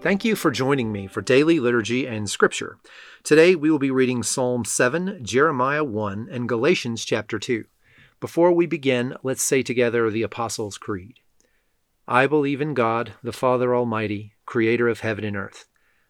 Thank you for joining me for daily liturgy and scripture. Today we will be reading Psalm 7, Jeremiah 1, and Galatians chapter 2. Before we begin, let's say together the Apostles' Creed. I believe in God, the Father Almighty, creator of heaven and earth.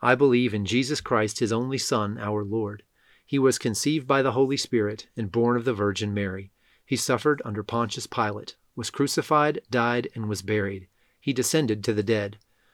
I believe in Jesus Christ, his only Son, our Lord. He was conceived by the Holy Spirit and born of the Virgin Mary. He suffered under Pontius Pilate, was crucified, died, and was buried. He descended to the dead.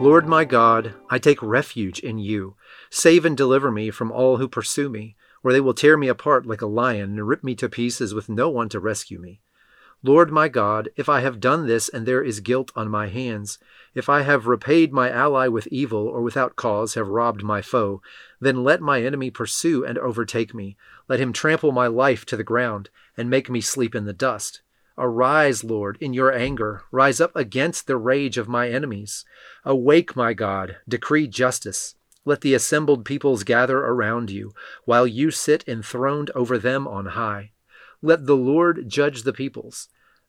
Lord my God, I take refuge in you. Save and deliver me from all who pursue me, or they will tear me apart like a lion and rip me to pieces with no one to rescue me. Lord my God, if I have done this and there is guilt on my hands, if I have repaid my ally with evil or without cause have robbed my foe, then let my enemy pursue and overtake me. Let him trample my life to the ground and make me sleep in the dust. Arise, Lord, in your anger. Rise up against the rage of my enemies. Awake, my God, decree justice. Let the assembled peoples gather around you, while you sit enthroned over them on high. Let the Lord judge the peoples.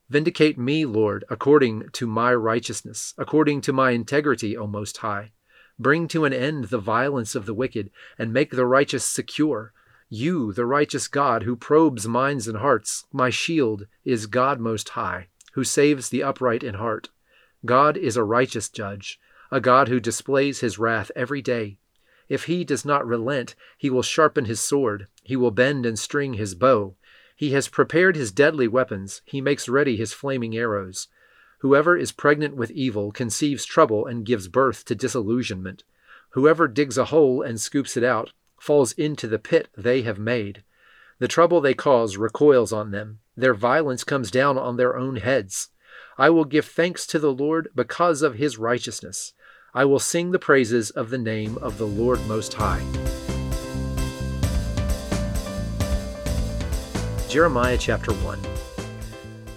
Vindicate me, Lord, according to my righteousness, according to my integrity, O Most High. Bring to an end the violence of the wicked, and make the righteous secure. You, the righteous God, who probes minds and hearts, my shield, is God Most High, who saves the upright in heart. God is a righteous judge, a God who displays his wrath every day. If he does not relent, he will sharpen his sword, he will bend and string his bow. He has prepared his deadly weapons, he makes ready his flaming arrows. Whoever is pregnant with evil conceives trouble and gives birth to disillusionment. Whoever digs a hole and scoops it out falls into the pit they have made. The trouble they cause recoils on them. Their violence comes down on their own heads. I will give thanks to the Lord because of his righteousness. I will sing the praises of the name of the Lord Most High. Jeremiah chapter 1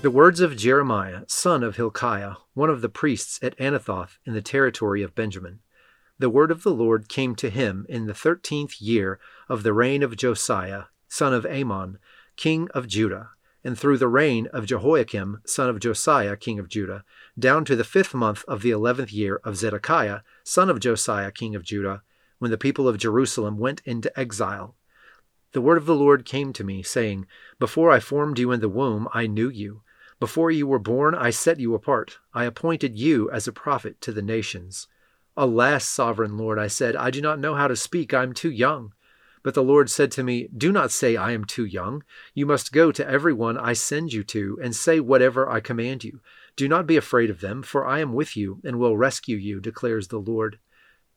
The words of Jeremiah, son of Hilkiah, one of the priests at Anathoth in the territory of Benjamin. The word of the Lord came to him in the thirteenth year of the reign of Josiah, son of Amon, king of Judah, and through the reign of Jehoiakim, son of Josiah, king of Judah, down to the fifth month of the eleventh year of Zedekiah, son of Josiah, king of Judah, when the people of Jerusalem went into exile the word of the Lord came to me, saying, Before I formed you in the womb, I knew you. Before you were born, I set you apart. I appointed you as a prophet to the nations. Alas, sovereign Lord, I said, I do not know how to speak. I am too young. But the Lord said to me, Do not say, I am too young. You must go to everyone I send you to, and say whatever I command you. Do not be afraid of them, for I am with you, and will rescue you, declares the Lord.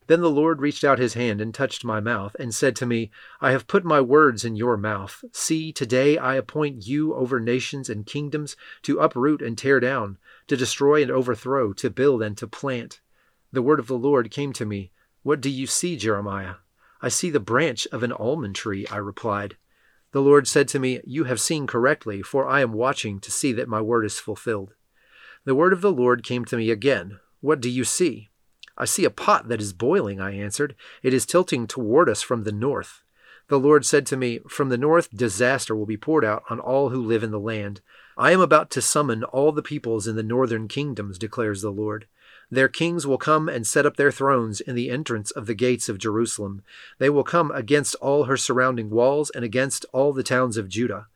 Then the Lord reached out his hand and touched my mouth, and said to me, I have put my words in your mouth. See, today I appoint you over nations and kingdoms to uproot and tear down, to destroy and overthrow, to build and to plant. The word of the Lord came to me. What do you see, Jeremiah? I see the branch of an almond tree, I replied. The Lord said to me, You have seen correctly, for I am watching to see that my word is fulfilled. The word of the Lord came to me again. What do you see? I see a pot that is boiling, I answered. It is tilting toward us from the north. The Lord said to me, From the north disaster will be poured out on all who live in the land. I am about to summon all the peoples in the northern kingdoms, declares the Lord. Their kings will come and set up their thrones in the entrance of the gates of Jerusalem. They will come against all her surrounding walls and against all the towns of Judah.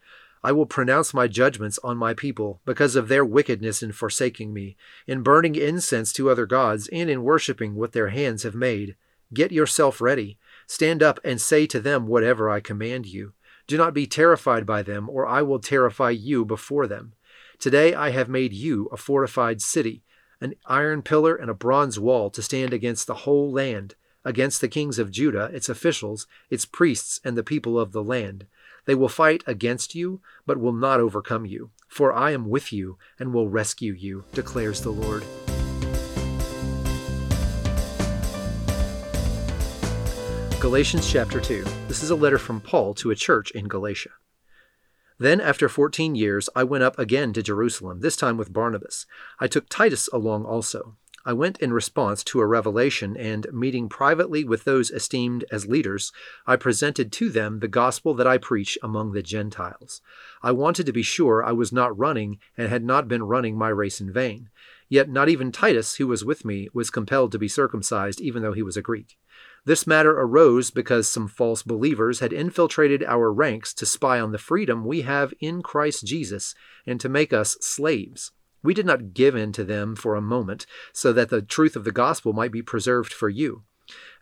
I will pronounce my judgments on my people because of their wickedness in forsaking me, in burning incense to other gods, and in worshipping what their hands have made. Get yourself ready. Stand up and say to them whatever I command you. Do not be terrified by them, or I will terrify you before them. Today I have made you a fortified city, an iron pillar and a bronze wall to stand against the whole land, against the kings of Judah, its officials, its priests, and the people of the land. They will fight against you, but will not overcome you. For I am with you and will rescue you, declares the Lord. Galatians chapter 2. This is a letter from Paul to a church in Galatia. Then, after fourteen years, I went up again to Jerusalem, this time with Barnabas. I took Titus along also. I went in response to a revelation, and meeting privately with those esteemed as leaders, I presented to them the gospel that I preach among the Gentiles. I wanted to be sure I was not running and had not been running my race in vain. Yet not even Titus, who was with me, was compelled to be circumcised, even though he was a Greek. This matter arose because some false believers had infiltrated our ranks to spy on the freedom we have in Christ Jesus and to make us slaves. We did not give in to them for a moment, so that the truth of the gospel might be preserved for you.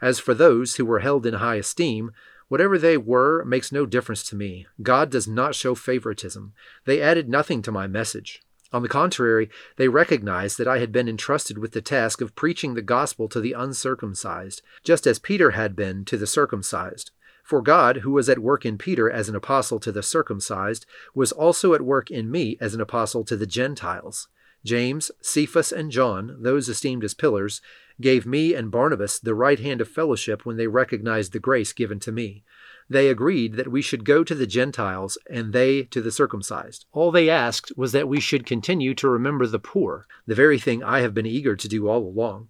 As for those who were held in high esteem, whatever they were makes no difference to me. God does not show favoritism. They added nothing to my message. On the contrary, they recognized that I had been entrusted with the task of preaching the gospel to the uncircumcised, just as Peter had been to the circumcised. For God, who was at work in Peter as an apostle to the circumcised, was also at work in me as an apostle to the Gentiles. James, Cephas, and John, those esteemed as pillars, gave me and Barnabas the right hand of fellowship when they recognized the grace given to me. They agreed that we should go to the Gentiles and they to the circumcised. All they asked was that we should continue to remember the poor, the very thing I have been eager to do all along.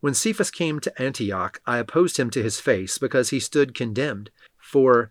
When Cephas came to Antioch, I opposed him to his face because he stood condemned. For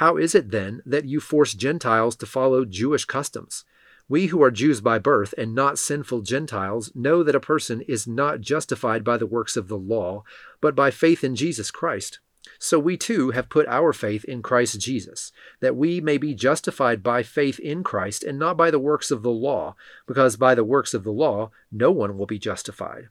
How is it then that you force Gentiles to follow Jewish customs? We who are Jews by birth and not sinful Gentiles know that a person is not justified by the works of the law, but by faith in Jesus Christ. So we too have put our faith in Christ Jesus, that we may be justified by faith in Christ and not by the works of the law, because by the works of the law no one will be justified.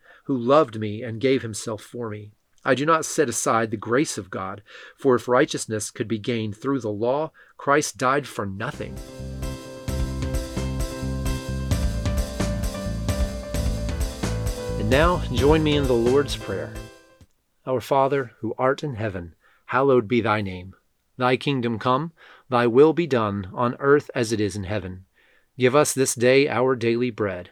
who loved me and gave himself for me. I do not set aside the grace of God, for if righteousness could be gained through the law, Christ died for nothing. And now join me in the Lord's Prayer. Our Father, who art in heaven, hallowed be thy name. Thy kingdom come, thy will be done, on earth as it is in heaven. Give us this day our daily bread